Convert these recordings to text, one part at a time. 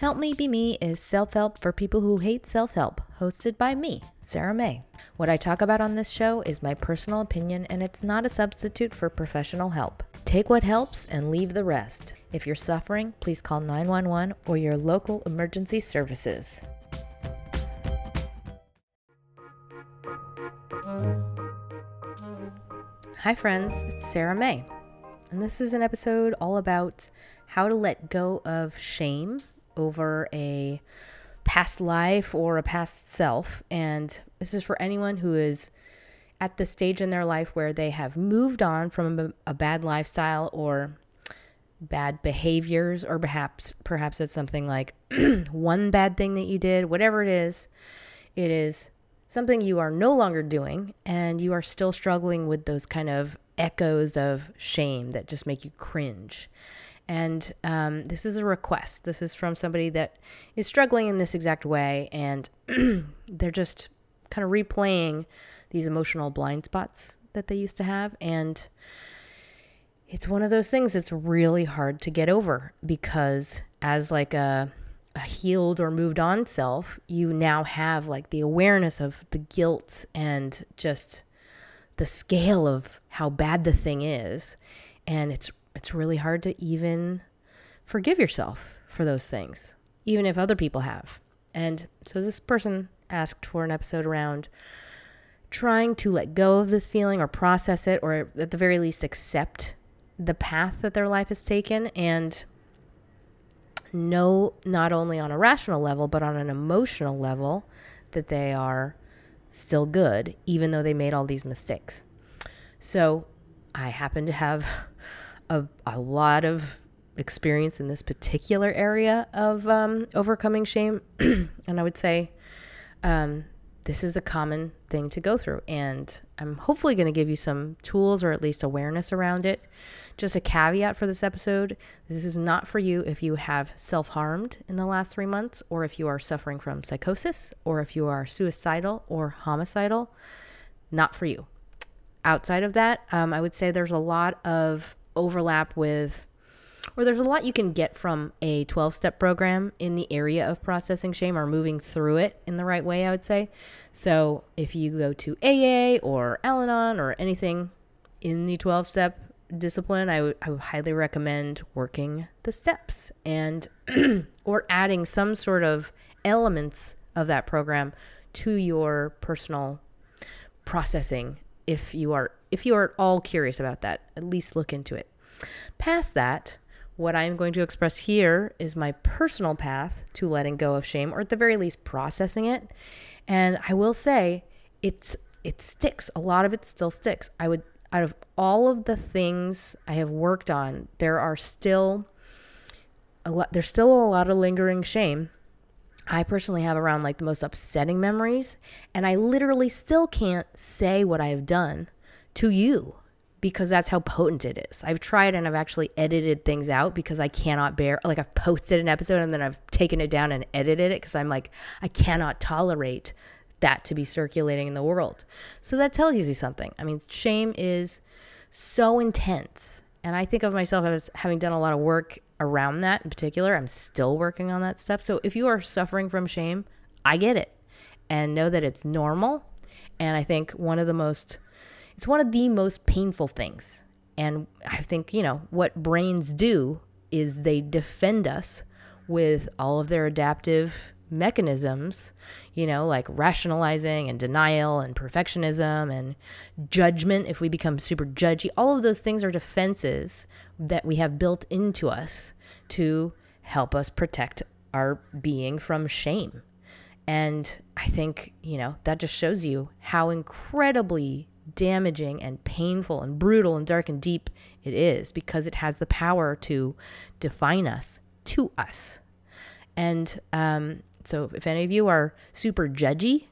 Help Me Be Me is self help for people who hate self help, hosted by me, Sarah May. What I talk about on this show is my personal opinion, and it's not a substitute for professional help. Take what helps and leave the rest. If you're suffering, please call 911 or your local emergency services. Hi, friends, it's Sarah May, and this is an episode all about how to let go of shame over a past life or a past self. And this is for anyone who is at the stage in their life where they have moved on from a, a bad lifestyle or bad behaviors or perhaps perhaps it's something like one bad thing that you did whatever it is it is something you are no longer doing and you are still struggling with those kind of echoes of shame that just make you cringe and um, this is a request. This is from somebody that is struggling in this exact way, and they're just kind of replaying these emotional blind spots that they used to have. And it's one of those things that's really hard to get over because, as like a, a healed or moved on self, you now have like the awareness of the guilt and just the scale of how bad the thing is. And it's it's really hard to even forgive yourself for those things, even if other people have. And so this person asked for an episode around trying to let go of this feeling or process it, or at the very least, accept the path that their life has taken and know not only on a rational level, but on an emotional level that they are still good, even though they made all these mistakes. So I happen to have a, a lot of experience in this particular area of um, overcoming shame. and I would say um, this is a common thing to go through. And I'm hopefully going to give you some tools or at least awareness around it. Just a caveat for this episode this is not for you if you have self harmed in the last three months, or if you are suffering from psychosis, or if you are suicidal or homicidal. Not for you. Outside of that, um, I would say there's a lot of overlap with or there's a lot you can get from a 12 step program in the area of processing shame or moving through it in the right way, I would say. So if you go to AA or Al Anon or anything in the 12 step discipline, I would, I would highly recommend working the steps and or adding some sort of elements of that program to your personal processing if you are if you are at all curious about that, at least look into it. Past that, what I'm going to express here is my personal path to letting go of shame, or at the very least, processing it. And I will say, it's it sticks. A lot of it still sticks. I would, out of all of the things I have worked on, there are still a lot. There's still a lot of lingering shame. I personally have around like the most upsetting memories, and I literally still can't say what I have done to you because that's how potent it is. I've tried and I've actually edited things out because I cannot bear like I've posted an episode and then I've taken it down and edited it because I'm like I cannot tolerate that to be circulating in the world. So that tells you something. I mean, shame is so intense. And I think of myself as having done a lot of work around that in particular. I'm still working on that stuff. So if you are suffering from shame, I get it. And know that it's normal. And I think one of the most it's one of the most painful things. And I think, you know, what brains do is they defend us with all of their adaptive mechanisms, you know, like rationalizing and denial and perfectionism and judgment if we become super judgy. All of those things are defenses that we have built into us to help us protect our being from shame. And I think, you know, that just shows you how incredibly damaging and painful and brutal and dark and deep it is because it has the power to define us to us. And um, so if any of you are super judgy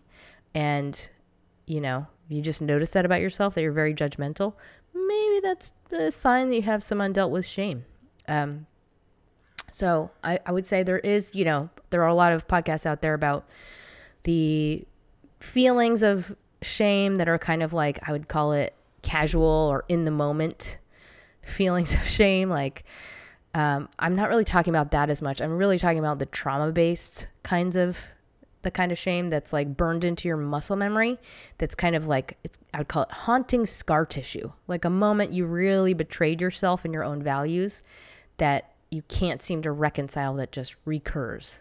and, you know, you just notice that about yourself, that you're very judgmental, maybe that's a sign that you have some undealt with shame. Um, so I, I would say there is, you know, there are a lot of podcasts out there about the feelings of shame that are kind of like, I would call it casual or in the moment feelings of shame. Like, um, I'm not really talking about that as much. I'm really talking about the trauma based kinds of the kind of shame that's like burned into your muscle memory that's kind of like i would call it haunting scar tissue. Like a moment you really betrayed yourself and your own values that you can't seem to reconcile that just recurs.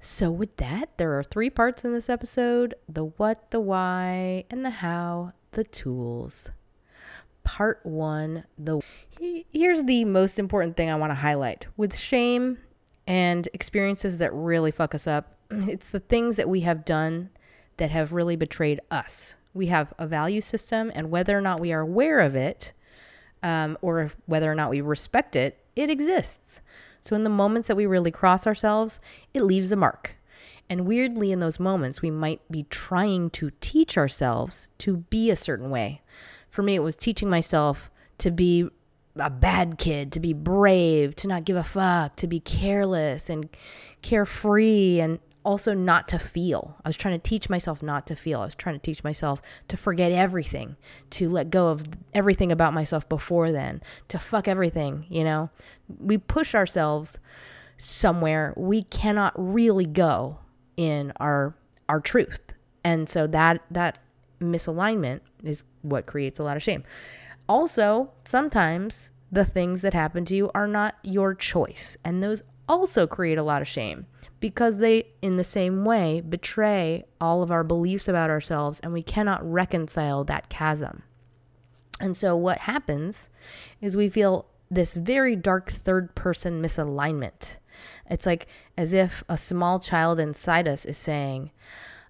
So with that there are three parts in this episode the what the why and the how the tools. Part one the here's the most important thing i want to highlight. With shame and experiences that really fuck us up it's the things that we have done that have really betrayed us. We have a value system, and whether or not we are aware of it, um, or if, whether or not we respect it, it exists. So, in the moments that we really cross ourselves, it leaves a mark. And weirdly, in those moments, we might be trying to teach ourselves to be a certain way. For me, it was teaching myself to be a bad kid, to be brave, to not give a fuck, to be careless and carefree and also not to feel. I was trying to teach myself not to feel. I was trying to teach myself to forget everything, to let go of everything about myself before then, to fuck everything, you know? We push ourselves somewhere we cannot really go in our our truth. And so that that misalignment is what creates a lot of shame. Also, sometimes the things that happen to you are not your choice, and those also create a lot of shame because they, in the same way, betray all of our beliefs about ourselves and we cannot reconcile that chasm. And so, what happens is we feel this very dark third person misalignment. It's like as if a small child inside us is saying,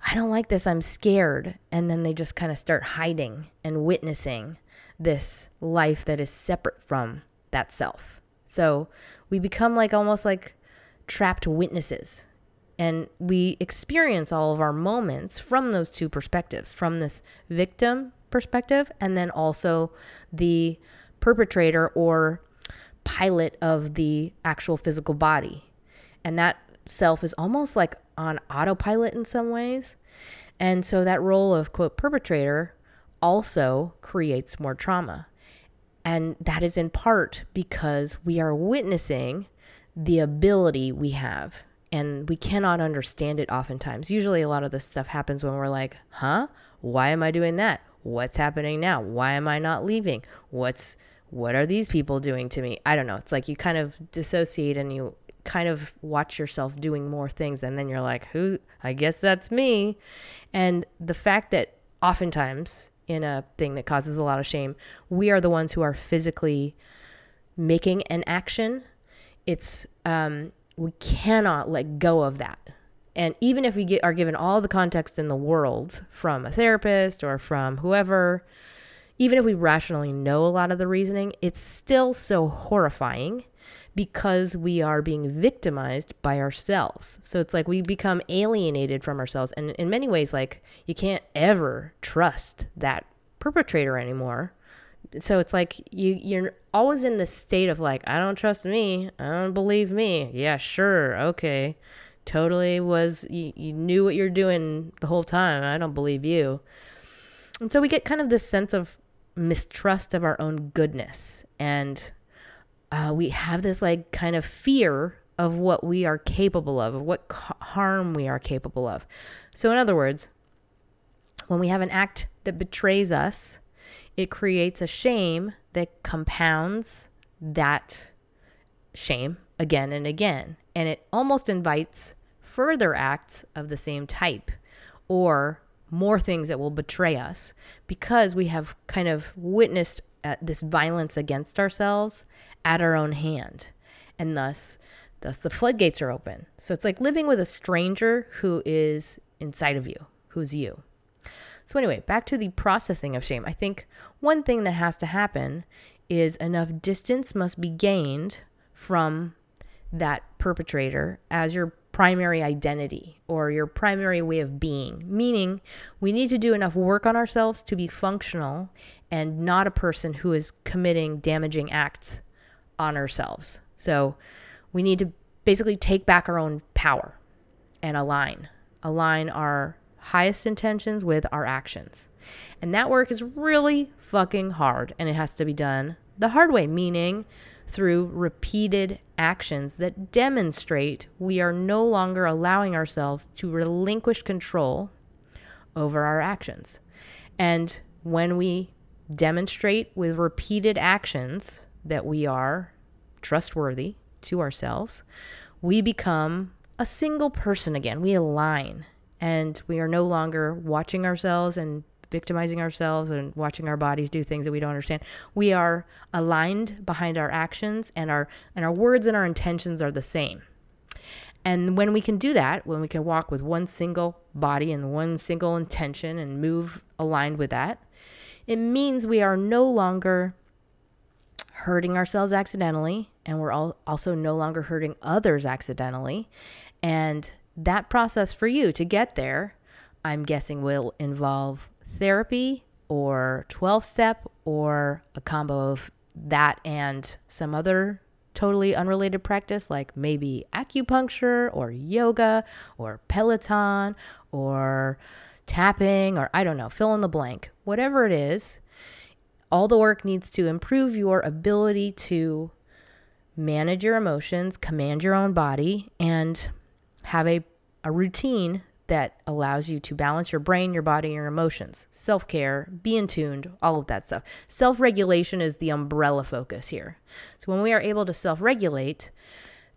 I don't like this, I'm scared. And then they just kind of start hiding and witnessing this life that is separate from that self. So we become like almost like trapped witnesses. And we experience all of our moments from those two perspectives from this victim perspective, and then also the perpetrator or pilot of the actual physical body. And that self is almost like on autopilot in some ways. And so that role of, quote, perpetrator also creates more trauma. And that is in part because we are witnessing the ability we have and we cannot understand it oftentimes. Usually, a lot of this stuff happens when we're like, huh? Why am I doing that? What's happening now? Why am I not leaving? What's what are these people doing to me? I don't know. It's like you kind of dissociate and you kind of watch yourself doing more things and then you're like, "Who? I guess that's me." And the fact that oftentimes in a thing that causes a lot of shame, we are the ones who are physically making an action it's um, we cannot let go of that. And even if we get, are given all the context in the world from a therapist or from whoever, even if we rationally know a lot of the reasoning, it's still so horrifying because we are being victimized by ourselves. So it's like we become alienated from ourselves. And in many ways, like you can't ever trust that perpetrator anymore so it's like you you're always in this state of like I don't trust me, I don't believe me. Yeah, sure, okay, totally was you, you knew what you're doing the whole time. I don't believe you, and so we get kind of this sense of mistrust of our own goodness, and uh, we have this like kind of fear of what we are capable of, of what ca- harm we are capable of. So in other words, when we have an act that betrays us it creates a shame that compounds that shame again and again. And it almost invites further acts of the same type or more things that will betray us because we have kind of witnessed uh, this violence against ourselves at our own hand. And thus, thus the floodgates are open. So it's like living with a stranger who is inside of you, who's you. So, anyway, back to the processing of shame. I think one thing that has to happen is enough distance must be gained from that perpetrator as your primary identity or your primary way of being, meaning we need to do enough work on ourselves to be functional and not a person who is committing damaging acts on ourselves. So we need to basically take back our own power and align, align our highest intentions with our actions. And that work is really fucking hard and it has to be done the hard way, meaning through repeated actions that demonstrate we are no longer allowing ourselves to relinquish control over our actions. And when we demonstrate with repeated actions that we are trustworthy to ourselves, we become a single person again. We align and we are no longer watching ourselves and victimizing ourselves and watching our bodies do things that we don't understand. We are aligned behind our actions and our and our words and our intentions are the same. And when we can do that, when we can walk with one single body and one single intention and move aligned with that, it means we are no longer hurting ourselves accidentally and we're all also no longer hurting others accidentally. And that process for you to get there, I'm guessing will involve therapy or 12 step or a combo of that and some other totally unrelated practice like maybe acupuncture or yoga or Peloton or tapping or I don't know, fill in the blank. Whatever it is, all the work needs to improve your ability to manage your emotions, command your own body, and have a, a routine that allows you to balance your brain, your body, your emotions, self care, be in tuned, all of that stuff. Self regulation is the umbrella focus here. So when we are able to self regulate,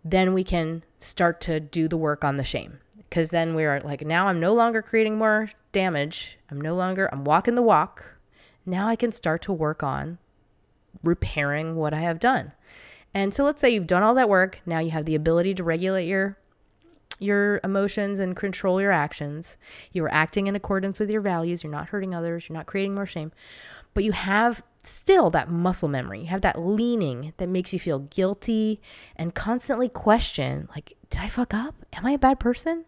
then we can start to do the work on the shame. Because then we're like, now I'm no longer creating more damage. I'm no longer, I'm walking the walk. Now I can start to work on repairing what I have done. And so let's say you've done all that work. Now you have the ability to regulate your your emotions and control your actions. You are acting in accordance with your values. You're not hurting others. You're not creating more shame. But you have still that muscle memory. You have that leaning that makes you feel guilty and constantly question like, did I fuck up? Am I a bad person?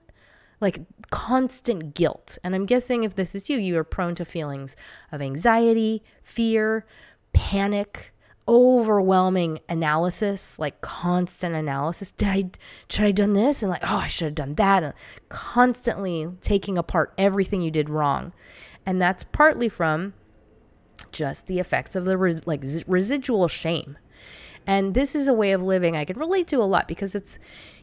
Like constant guilt. And I'm guessing if this is you, you are prone to feelings of anxiety, fear, panic, overwhelming analysis, like constant analysis. Did I should I done this? And like, oh, I should have done that. And constantly taking apart everything you did wrong. And that's partly from just the effects of the res- like residual shame. And this is a way of living I can relate to a lot because it's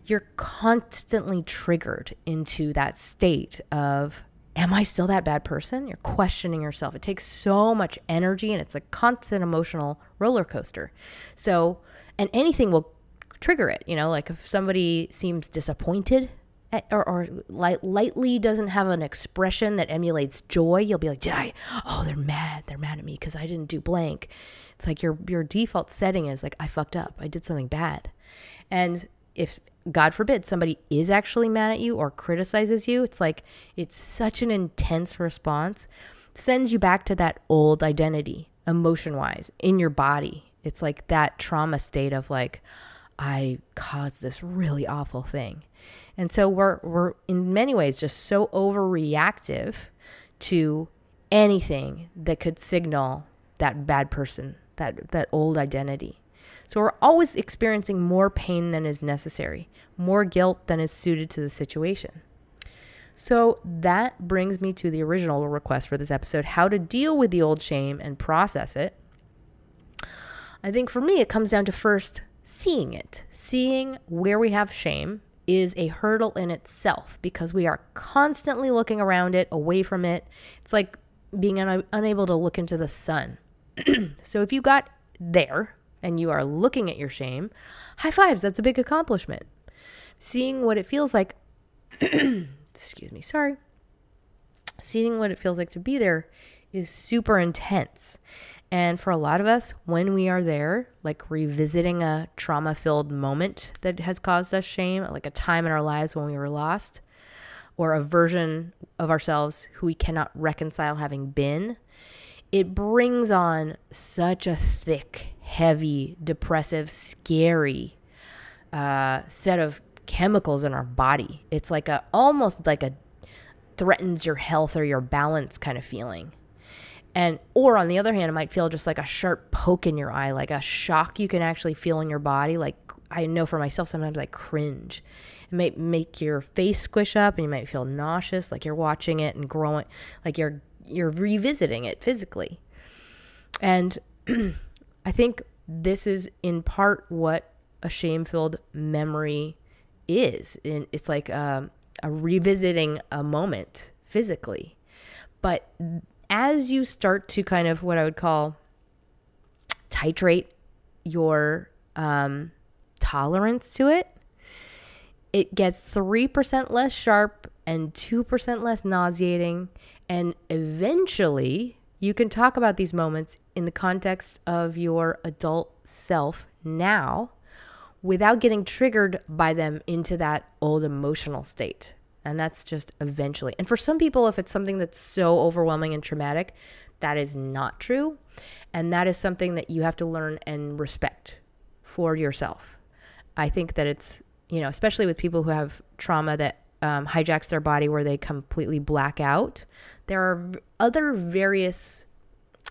you're constantly triggered into that state of am I still that bad person? You're questioning yourself. It takes so much energy and it's a constant emotional roller coaster. So, and anything will trigger it, you know, like if somebody seems disappointed Eh, or, or light, lightly doesn't have an expression that emulates joy, you'll be like, did I? Oh, they're mad. They're mad at me because I didn't do blank. It's like your, your default setting is like, I fucked up. I did something bad. And if God forbid somebody is actually mad at you or criticizes you, it's like it's such an intense response, sends you back to that old identity, emotion wise, in your body. It's like that trauma state of like, I caused this really awful thing. And so we're we're in many ways just so overreactive to anything that could signal that bad person, that that old identity. So we're always experiencing more pain than is necessary, more guilt than is suited to the situation. So that brings me to the original request for this episode how to deal with the old shame and process it. I think for me, it comes down to first seeing it. Seeing where we have shame is a hurdle in itself because we are constantly looking around it, away from it. It's like being un- unable to look into the sun. so if you got there, and you are looking at your shame, high fives, that's a big accomplishment. Seeing what it feels like, excuse me, sorry, seeing what it feels like to be there is super intense. And for a lot of us, when we are there, like revisiting a trauma filled moment that has caused us shame, like a time in our lives when we were lost, or a version of ourselves who we cannot reconcile having been, it brings on such a thick, heavy, depressive, scary uh, set of chemicals in our body. It's like a almost like a threatens your health or your balance kind of feeling. And or on the other hand, it might feel just like a sharp poke in your eye, like a shock you can actually feel in your body. Like I know for myself, sometimes I cringe. It might make your face squish up, and you might feel nauseous, like you're watching it and growing, like you're you're revisiting it physically. And I think this is in part what a shame-filled memory is. And it's like um, a revisiting a moment physically. But as you start to kind of what I would call titrate your um, tolerance to it, it gets 3% less sharp and 2% less nauseating. And eventually, you can talk about these moments in the context of your adult self now without getting triggered by them into that old emotional state. And that's just eventually. And for some people, if it's something that's so overwhelming and traumatic, that is not true. And that is something that you have to learn and respect for yourself. I think that it's, you know, especially with people who have trauma that um, hijacks their body where they completely black out, there are other various,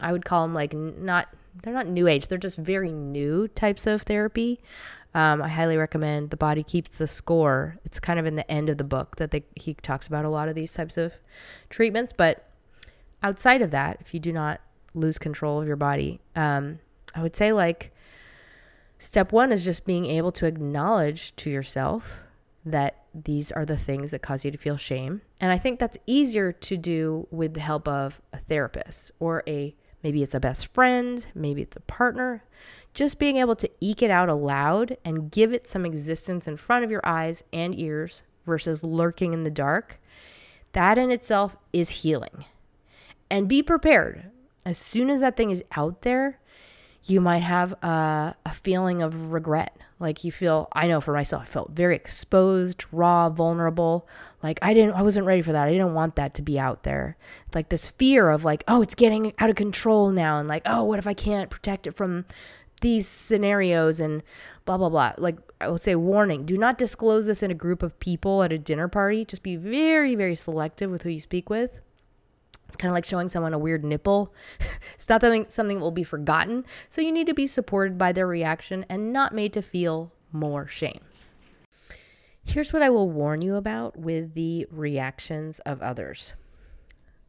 I would call them like not, they're not new age, they're just very new types of therapy um, I highly recommend The Body Keeps the Score. It's kind of in the end of the book that they, he talks about a lot of these types of treatments. But outside of that, if you do not lose control of your body, um, I would say like step one is just being able to acknowledge to yourself that these are the things that cause you to feel shame. And I think that's easier to do with the help of a therapist or a maybe it's a best friend, maybe it's a partner just being able to eke it out aloud and give it some existence in front of your eyes and ears versus lurking in the dark, that in itself is healing. And be prepared. As soon as that thing is out there, you might have a, a, feeling of regret. Like you feel, I know for myself, I felt very exposed, raw, vulnerable. Like I didn't, I wasn't ready for that. I didn't want that to be out there. Like this fear of like, oh, it's getting out of control now. And like, oh, what if I can't protect it from these scenarios and blah blah blah. Like i would say warning do not disclose this in a group of people at a dinner party. Just be very very selective with who you speak with. It's kind of like showing someone a weird nipple. It's not something something that will be forgotten. So you need to be supported by their reaction and not made to feel more shame. Here's what i will warn you about with the reactions of others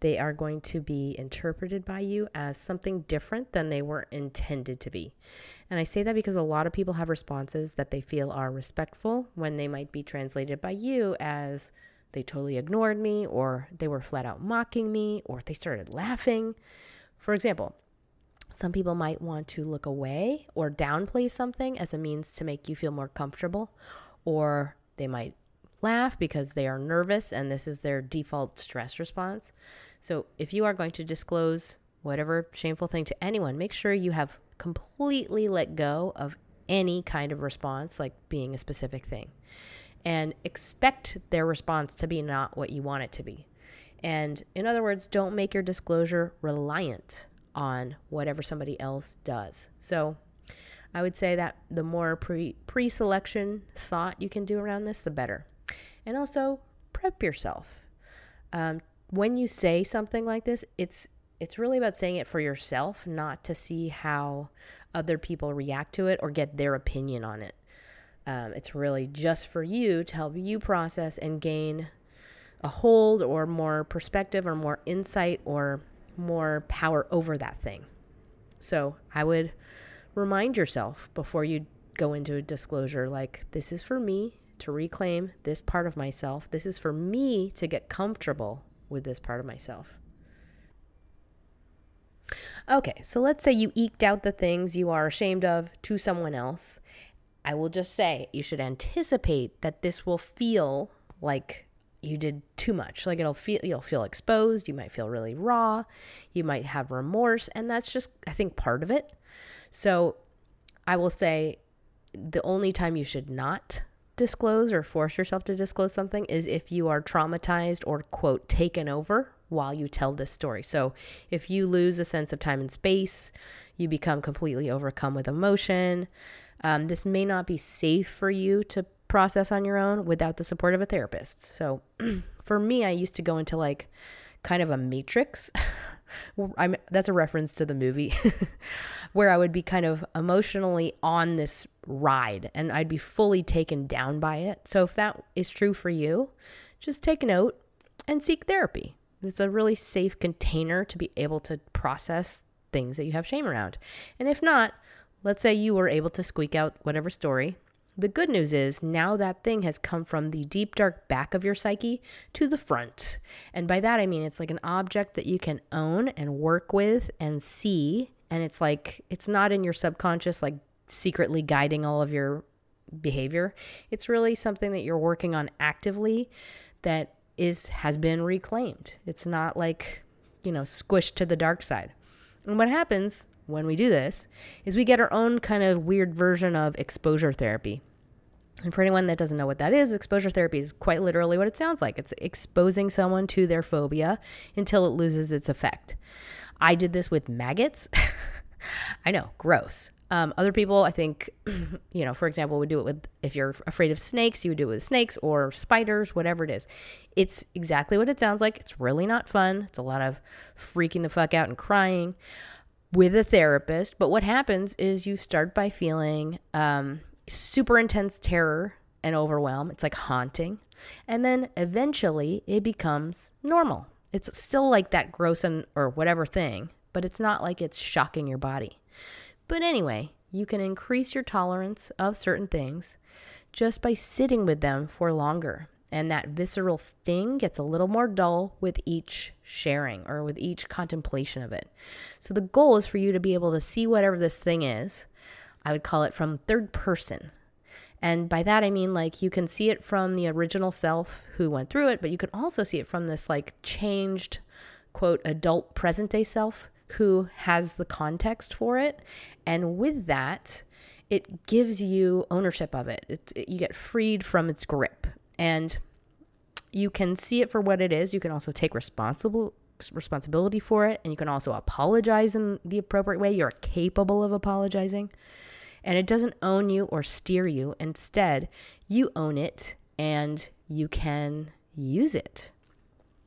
they are going to be interpreted by you as something different than they were intended to be. And I say that because a lot of people have responses that they feel are respectful when they might be translated by you as they totally ignored me, or they were flat out mocking me, or they started laughing. For example, some people might want to look away or downplay something as a means to make you feel more comfortable, or they might laugh because they are nervous and this is their default stress response. So if you are going to disclose whatever shameful thing to anyone, make sure you have completely let go of any kind of response, like being a specific thing, and expect their response to be not what you want it to be. And in other words, don't make your disclosure reliant on whatever somebody else does. So I would say that the more pre pre selection thought you can do around this, the better. And also prep yourself. Um, when you say something like this, it's it's really about saying it for yourself, not to see how other people react to it or get their opinion on it. Um, it's really just for you to help you process and gain a hold or more perspective or more insight or more power over that thing. So I would remind yourself before you go into a disclosure like, this is for me to reclaim this part of myself. This is for me to get comfortable with this part of myself. Okay, so let's say you eked out the things you are ashamed of to someone else. I will just say you should anticipate that this will feel like you did too much. Like it'll feel you'll feel exposed, you might feel really raw, you might have remorse, and that's just I think part of it. So I will say the only time you should not disclose or force yourself to disclose something is if you are traumatized or, quote, taken over while you tell this story. So if you lose a sense of time and space, you become completely overcome with emotion. Um, this may not be safe for you to process on your own without the support of a therapist. So for me, I used to go into like kind of a matrix. I'm, that's a reference to the movie where I would be kind of emotionally on this ride and I'd be fully taken down by it. So if that is true for you, just take note and seek therapy. It's a really safe container to be able to process things that you have shame around. And if not, let's say you were able to squeak out whatever story. The good news is now that thing has come from the deep, dark back of your psyche to the front. And by that, I mean it's like an object that you can own and work with and see. And it's like, it's not in your subconscious, like secretly guiding all of your behavior. It's really something that you're working on actively that is has been reclaimed. It's not like, you know, squished to the dark side. And what happens when we do this is we get our own kind of weird version of exposure therapy. And for anyone that doesn't know what that is, exposure therapy is quite literally what it sounds like. It's exposing someone to their phobia until it loses its effect. I did this with maggots. I know, gross. Um, other people, I think, you know, for example, would do it with if you're afraid of snakes, you would do it with snakes or spiders, whatever it is. It's exactly what it sounds like. It's really not fun. It's a lot of freaking the fuck out and crying with a therapist. But what happens is you start by feeling um, super intense terror and overwhelm. It's like haunting. And then eventually it becomes normal. It's still like that gross and or whatever thing, but it's not like it's shocking your body. But anyway, you can increase your tolerance of certain things just by sitting with them for longer. And that visceral sting gets a little more dull with each sharing or with each contemplation of it. So the goal is for you to be able to see whatever this thing is. I would call it from third person. And by that, I mean like you can see it from the original self who went through it, but you can also see it from this like changed, quote, adult present day self who has the context for it. And with that, it gives you ownership of it. It's, it, you get freed from its grip. And you can see it for what it is. You can also take responsible responsibility for it and you can also apologize in the appropriate way. You're capable of apologizing. And it doesn't own you or steer you. Instead, you own it and you can use it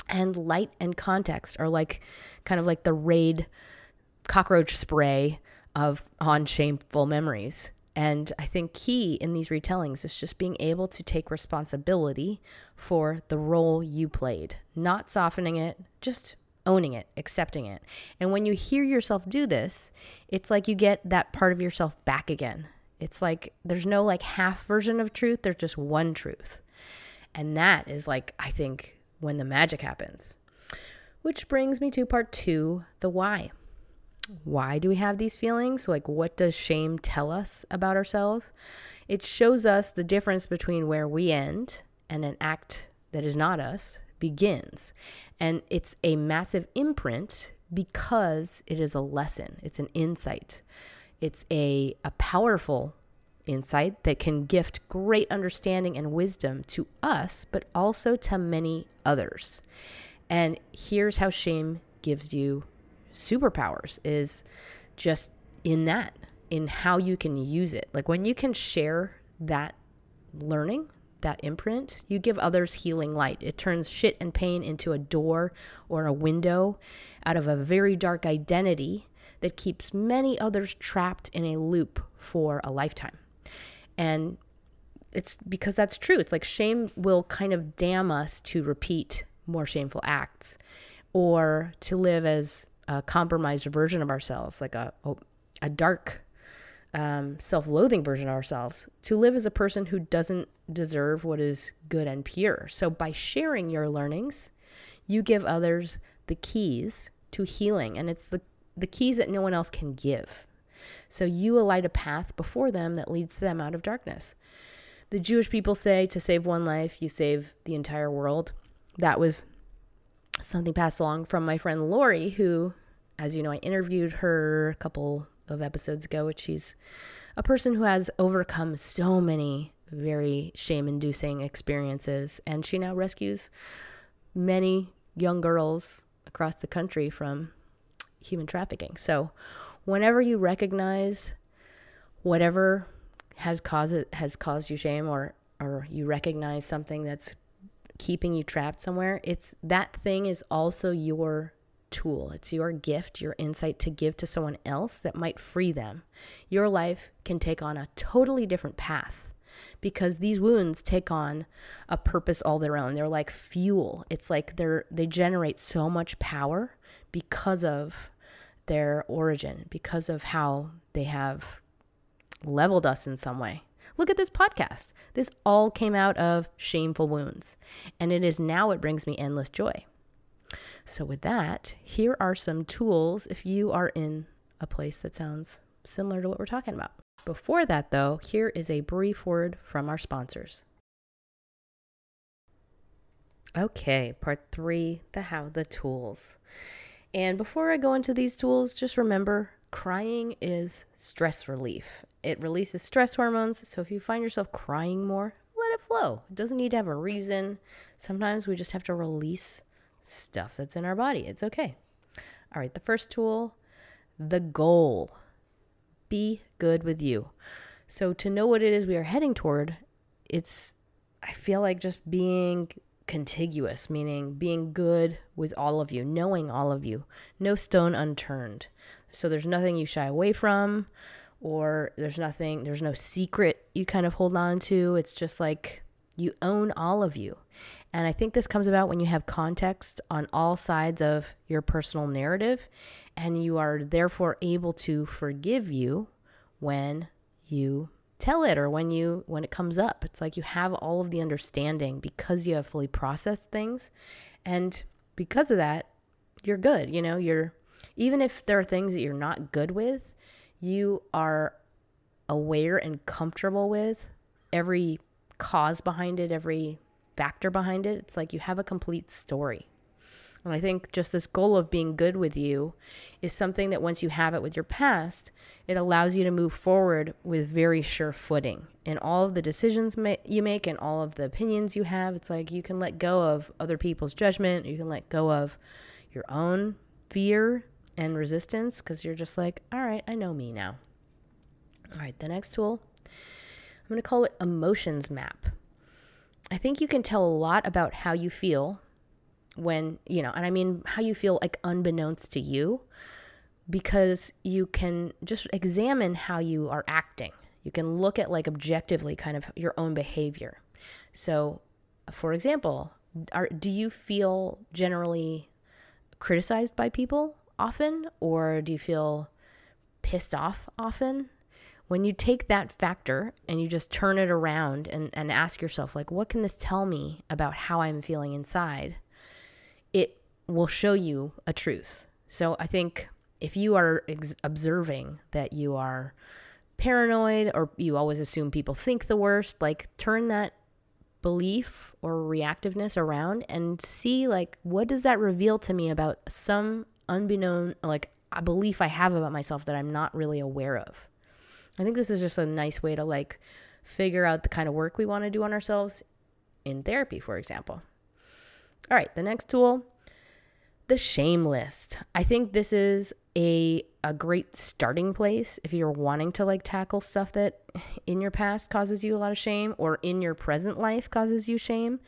and light and context are like kind of like the raid cockroach spray of on shameful memories. And I think key in these retellings is just being able to take responsibility for the role you played, not softening it, just owning it, accepting it. And when you hear yourself do this, it's like you get that part of yourself back again. It's like there's no like half version of truth, there's just one truth. And that is like, I think, when the magic happens. Which brings me to part two the why. Why do we have these feelings? Like, what does shame tell us about ourselves? It shows us the difference between where we end and an act that is not us begins. And it's a massive imprint because it is a lesson, it's an insight, it's a, a powerful insight that can gift great understanding and wisdom to us, but also to many others. And here's how shame gives you superpowers is just in that, in how you can use it. Like when you can share that learning, that imprint, you give others healing light. It turns shit and pain into a door or a window out of a very dark identity that keeps many others trapped in a loop for a lifetime. And it's because that's true. It's like shame will kind of damn us to repeat more shameful acts or to live as a compromised version of ourselves, like a, a dark, um, self loathing version of ourselves, to live as a person who doesn't deserve what is good and pure. So, by sharing your learnings, you give others the keys to healing, and it's the, the keys that no one else can give. So you light a path before them that leads them out of darkness. The Jewish people say to save one life, you save the entire world. That was something passed along from my friend Lori, who, as you know, I interviewed her a couple of episodes ago, which she's a person who has overcome so many very shame inducing experiences. And she now rescues many young girls across the country from human trafficking. So, whenever you recognize whatever has caused has caused you shame or or you recognize something that's keeping you trapped somewhere, it's that thing is also your tool. It's your gift, your insight to give to someone else that might free them. Your life can take on a totally different path because these wounds take on a purpose all their own. They're like fuel. It's like they're they generate so much power because of their origin, because of how they have leveled us in some way. Look at this podcast. This all came out of shameful wounds, and it is now it brings me endless joy. So, with that, here are some tools if you are in a place that sounds similar to what we're talking about. Before that, though, here is a brief word from our sponsors. Okay, part three the how, the tools. And before I go into these tools, just remember crying is stress relief. It releases stress hormones. So if you find yourself crying more, let it flow. It doesn't need to have a reason. Sometimes we just have to release stuff that's in our body. It's okay. All right, the first tool, the goal. Be good with you. So to know what it is we are heading toward, it's I feel like just being contiguous, meaning being good with all of you, knowing all of you, no stone unturned. So there's nothing you shy away from, or there's nothing, there's no secret you kind of hold on to. It's just like you own all of you. And I think this comes about when you have context on all sides of your personal narrative, and you are therefore able to forgive you when you tell it or when you when it comes up it's like you have all of the understanding because you have fully processed things and because of that you're good you know you're even if there are things that you're not good with you are aware and comfortable with every cause behind it every factor behind it. It's like you have a complete story. And I think just this goal of being good with you is something that once you have it with your past, it allows you to move forward with very sure footing. In all of the decisions ma- you make and all of the opinions you have, it's like you can let go of other people's judgment, you can let go of your own fear and resistance because you're just like, all right, I know me now. All right, the next tool, I'm going to call it Emotions Map. I think you can tell a lot about how you feel when, you know, and I mean how you feel like unbeknownst to you because you can just examine how you are acting. You can look at like objectively kind of your own behavior. So, for example, are, do you feel generally criticized by people often or do you feel pissed off often? When you take that factor and you just turn it around and, and ask yourself, like, what can this tell me about how I'm feeling inside? it will show you a truth. So I think if you are ex- observing that you are paranoid or you always assume people think the worst, like turn that belief or reactiveness around and see like what does that reveal to me about some unbeknown like a belief I have about myself that I'm not really aware of. I think this is just a nice way to like figure out the kind of work we want to do on ourselves in therapy, for example. All right, the next tool, the shame list. I think this is a a great starting place if you're wanting to like tackle stuff that in your past causes you a lot of shame or in your present life causes you shame.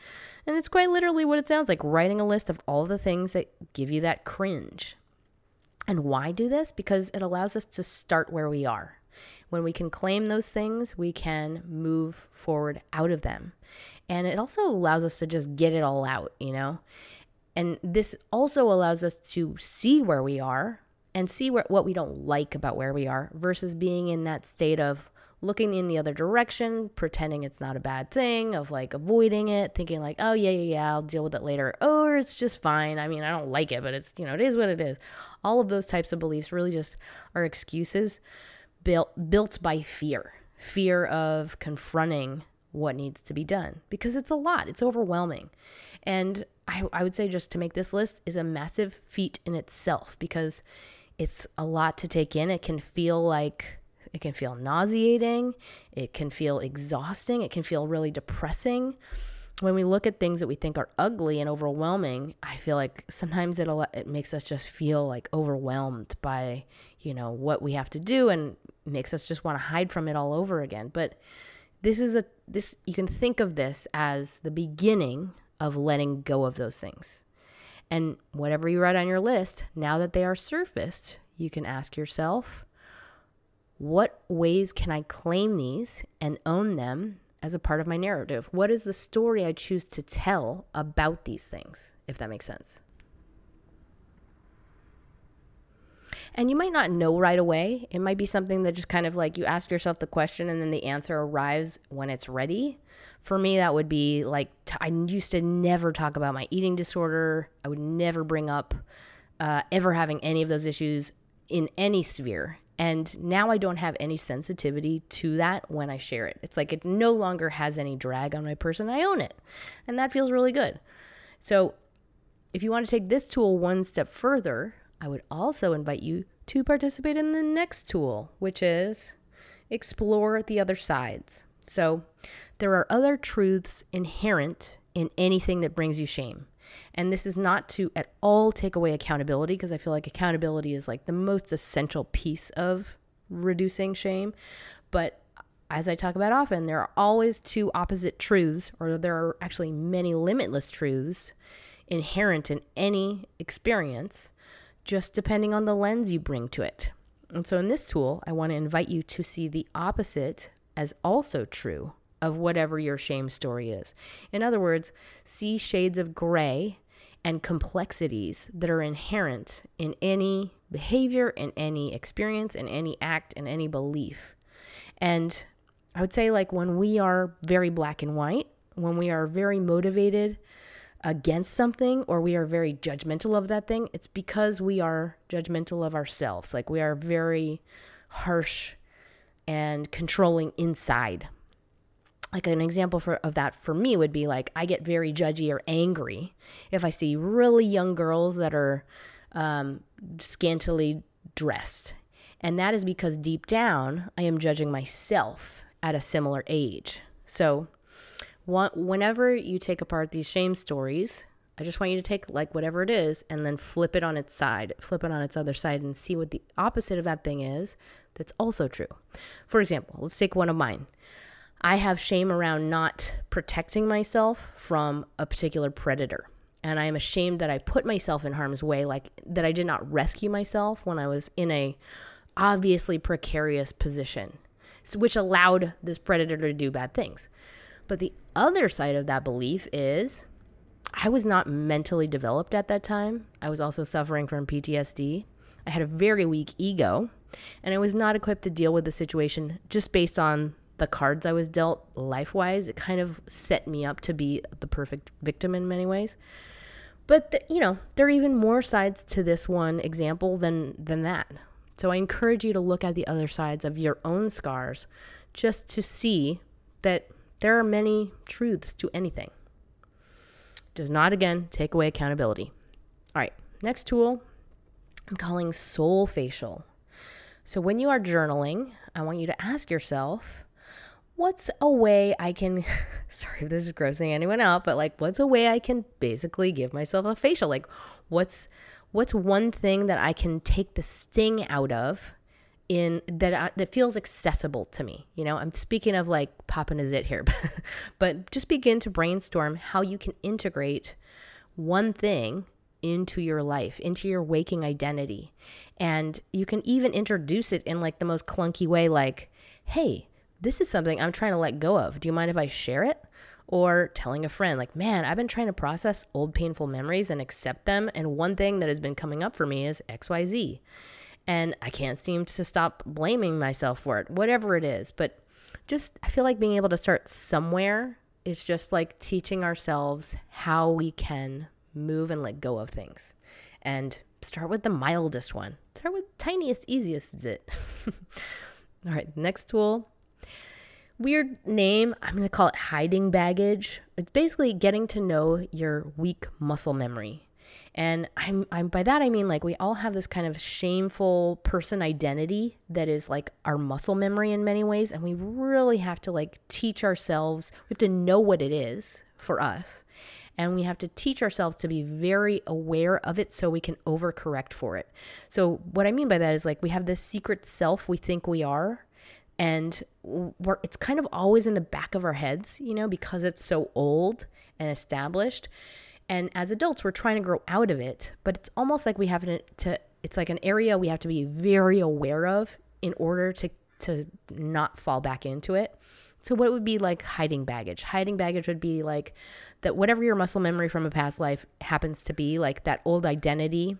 And it's quite literally what it sounds like, writing a list of all the things that give you that cringe. And why do this? Because it allows us to start where we are. When we can claim those things, we can move forward out of them. And it also allows us to just get it all out, you know? And this also allows us to see where we are and see where, what we don't like about where we are versus being in that state of looking in the other direction, pretending it's not a bad thing, of like avoiding it, thinking like, oh, yeah, yeah, yeah, I'll deal with it later. Or it's just fine. I mean, I don't like it, but it's, you know, it is what it is. All of those types of beliefs really just are excuses built, built by fear fear of confronting what needs to be done because it's a lot, it's overwhelming. And I, I would say just to make this list is a massive feat in itself because it's a lot to take in. It can feel like it can feel nauseating, it can feel exhausting, it can feel really depressing. when we look at things that we think are ugly and overwhelming, I feel like sometimes it it makes us just feel like overwhelmed by, you know, what we have to do and makes us just want to hide from it all over again. But this is a this you can think of this as the beginning of letting go of those things. And whatever you write on your list, now that they are surfaced, you can ask yourself, what ways can I claim these and own them as a part of my narrative? What is the story I choose to tell about these things, if that makes sense? And you might not know right away. It might be something that just kind of like you ask yourself the question and then the answer arrives when it's ready. For me, that would be like t- I used to never talk about my eating disorder. I would never bring up uh, ever having any of those issues in any sphere. And now I don't have any sensitivity to that when I share it. It's like it no longer has any drag on my person. I own it. And that feels really good. So, if you want to take this tool one step further, I would also invite you to participate in the next tool, which is explore the other sides. So, there are other truths inherent in anything that brings you shame. And this is not to at all take away accountability because I feel like accountability is like the most essential piece of reducing shame. But as I talk about often, there are always two opposite truths, or there are actually many limitless truths inherent in any experience, just depending on the lens you bring to it. And so in this tool, I want to invite you to see the opposite as also true of whatever your shame story is. In other words, see shades of gray and complexities that are inherent in any behavior, in any experience, in any act, in any belief. And I would say, like, when we are very black and white, when we are very motivated against something or we are very judgmental of that thing, it's because we are judgmental of ourselves. Like, we are very harsh and controlling inside like an example for, of that for me would be like I get very judgy or angry if I see really young girls that are um, scantily dressed. And that is because deep down, I am judging myself at a similar age. So, whenever you take apart these shame stories, I just want you to take like whatever it is and then flip it on its side, flip it on its other side, and see what the opposite of that thing is that's also true. For example, let's take one of mine. I have shame around not protecting myself from a particular predator. And I am ashamed that I put myself in harm's way, like that I did not rescue myself when I was in a obviously precarious position, which allowed this predator to do bad things. But the other side of that belief is I was not mentally developed at that time. I was also suffering from PTSD. I had a very weak ego, and I was not equipped to deal with the situation just based on the cards I was dealt life wise, it kind of set me up to be the perfect victim in many ways. But the, you know, there are even more sides to this one example than than that. So I encourage you to look at the other sides of your own scars just to see that there are many truths to anything. Does not again take away accountability. All right, next tool I'm calling soul facial. So when you are journaling, I want you to ask yourself what's a way I can, sorry if this is grossing anyone out, but like, what's a way I can basically give myself a facial? Like, what's, what's one thing that I can take the sting out of in that uh, that feels accessible to me. You know, I'm speaking of like popping a zit here, but just begin to brainstorm how you can integrate one thing into your life, into your waking identity. And you can even introduce it in like the most clunky way like, "Hey, this is something I'm trying to let go of. Do you mind if I share it? Or telling a friend, like, man, I've been trying to process old painful memories and accept them. And one thing that has been coming up for me is XYZ. And I can't seem to stop blaming myself for it, whatever it is. But just, I feel like being able to start somewhere is just like teaching ourselves how we can move and let go of things. And start with the mildest one. Start with tiniest, easiest zit. All right, next tool weird name. I'm going to call it hiding baggage. It's basically getting to know your weak muscle memory. And I'm, I'm by that I mean like we all have this kind of shameful person identity that is like our muscle memory in many ways and we really have to like teach ourselves we have to know what it is for us. And we have to teach ourselves to be very aware of it so we can overcorrect for it. So, what I mean by that is like we have this secret self we think we are, and we're, it's kind of always in the back of our heads, you know, because it's so old and established. And as adults, we're trying to grow out of it, but it's almost like we have to, it's like an area we have to be very aware of in order to, to not fall back into it. So, what would be like hiding baggage? Hiding baggage would be like that whatever your muscle memory from a past life happens to be, like that old identity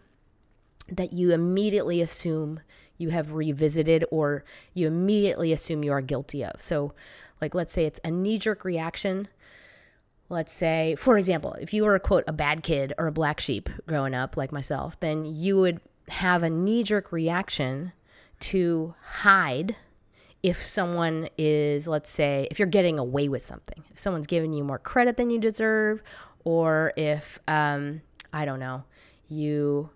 that you immediately assume you have revisited or you immediately assume you are guilty of. So, like, let's say it's a knee jerk reaction. Let's say, for example, if you were, a quote, a bad kid or a black sheep growing up, like myself, then you would have a knee jerk reaction to hide if someone is, let's say, if you're getting away with something, if someone's giving you more credit than you deserve, or if, um, I don't know, you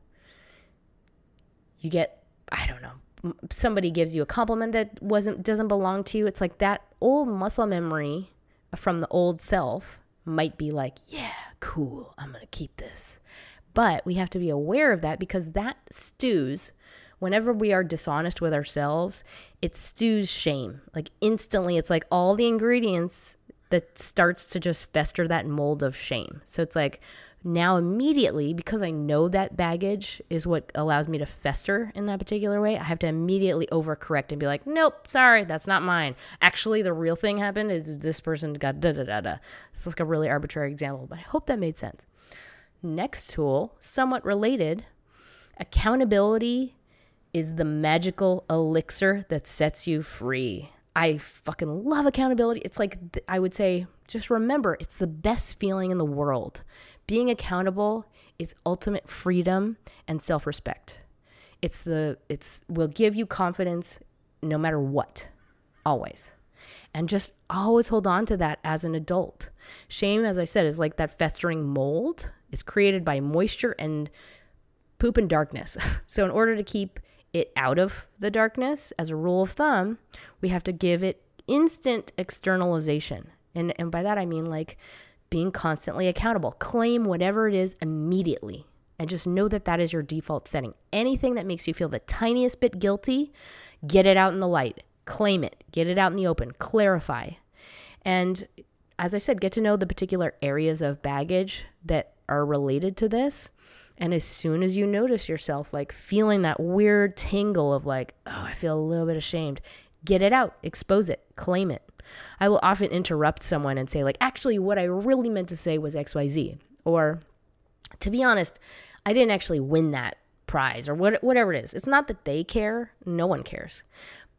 you get, I don't know, somebody gives you a compliment that wasn't doesn't belong to you. It's like that old muscle memory from the old self might be like, yeah, cool, I'm gonna keep this. But we have to be aware of that because that stews whenever we are dishonest with ourselves, it stews shame. Like instantly, it's like all the ingredients that starts to just fester that mold of shame. So it's like now immediately because I know that baggage is what allows me to fester in that particular way, I have to immediately overcorrect and be like, nope, sorry, that's not mine. Actually, the real thing happened is this person got da da da da. It's like a really arbitrary example, but I hope that made sense. Next tool, somewhat related, accountability is the magical elixir that sets you free. I fucking love accountability. It's like, I would say, just remember, it's the best feeling in the world. Being accountable is ultimate freedom and self respect. It's the, it's, will give you confidence no matter what, always. And just always hold on to that as an adult. Shame, as I said, is like that festering mold. It's created by moisture and poop and darkness. so, in order to keep it out of the darkness, as a rule of thumb, we have to give it instant externalization. And, and by that, I mean like being constantly accountable. Claim whatever it is immediately. And just know that that is your default setting. Anything that makes you feel the tiniest bit guilty, get it out in the light. Claim it. Get it out in the open. Clarify. And as I said, get to know the particular areas of baggage that are related to this and as soon as you notice yourself like feeling that weird tingle of like, oh, I feel a little bit ashamed, get it out, expose it, claim it. I will often interrupt someone and say, like, actually, what I really meant to say was XYZ. Or to be honest, I didn't actually win that prize or what, whatever it is. It's not that they care, no one cares.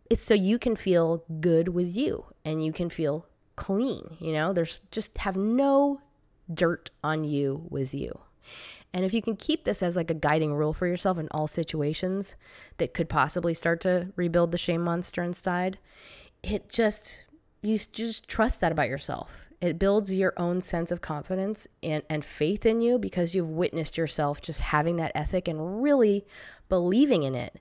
It's so you can feel good with you and you can feel clean, you know? There's just have no dirt on you with you. And if you can keep this as like a guiding rule for yourself in all situations that could possibly start to rebuild the shame monster inside, it just, you just trust that about yourself. It builds your own sense of confidence and, and faith in you because you've witnessed yourself just having that ethic and really believing in it.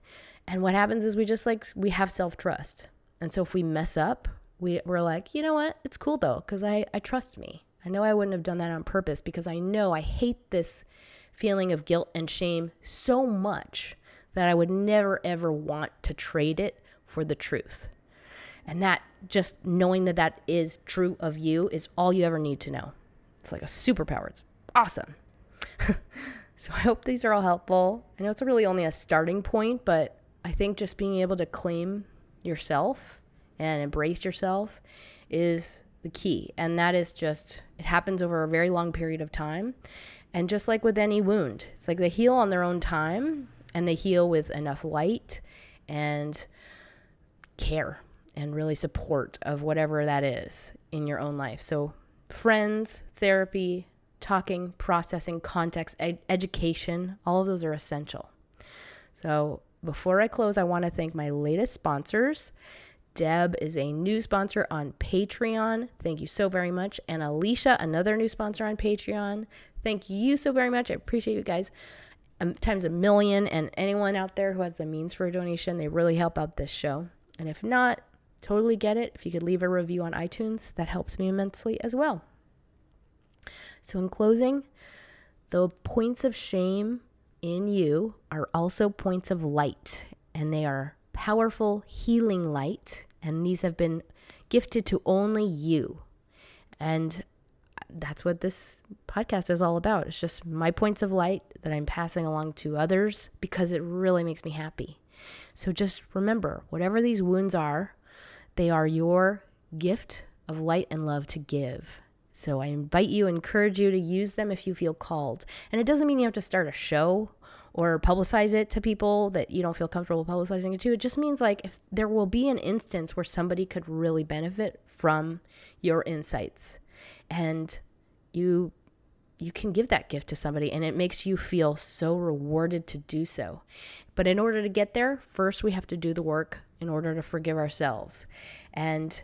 And what happens is we just like, we have self trust. And so if we mess up, we, we're like, you know what? It's cool though, because I, I trust me. I know I wouldn't have done that on purpose because I know I hate this feeling of guilt and shame so much that I would never ever want to trade it for the truth. And that just knowing that that is true of you is all you ever need to know. It's like a superpower. It's awesome. so I hope these are all helpful. I know it's really only a starting point, but I think just being able to claim yourself and embrace yourself is the key. And that is just, it happens over a very long period of time. And just like with any wound, it's like they heal on their own time and they heal with enough light and care and really support of whatever that is in your own life. So, friends, therapy, talking, processing, context, ed- education, all of those are essential. So, before I close, I want to thank my latest sponsors. Deb is a new sponsor on Patreon. Thank you so very much. And Alicia, another new sponsor on Patreon. Thank you so very much. I appreciate you guys um, times a million. And anyone out there who has the means for a donation, they really help out this show. And if not, totally get it. If you could leave a review on iTunes, that helps me immensely as well. So, in closing, the points of shame in you are also points of light, and they are powerful healing light, and these have been gifted to only you. And that's what this podcast is all about. It's just my points of light that I'm passing along to others because it really makes me happy. So just remember whatever these wounds are, they are your gift of light and love to give. So I invite you, encourage you to use them if you feel called. And it doesn't mean you have to start a show or publicize it to people that you don't feel comfortable publicizing it to. It just means like if there will be an instance where somebody could really benefit from your insights and you you can give that gift to somebody and it makes you feel so rewarded to do so. But in order to get there, first we have to do the work in order to forgive ourselves. And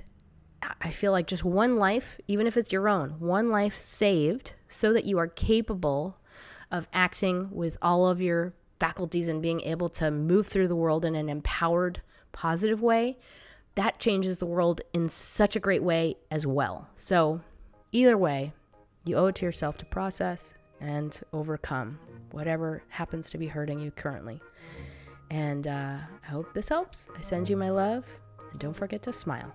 I feel like just one life, even if it's your own, one life saved so that you are capable of acting with all of your faculties and being able to move through the world in an empowered, positive way, that changes the world in such a great way as well. So, either way, you owe it to yourself to process and overcome whatever happens to be hurting you currently. And uh, I hope this helps. I send you my love, and don't forget to smile.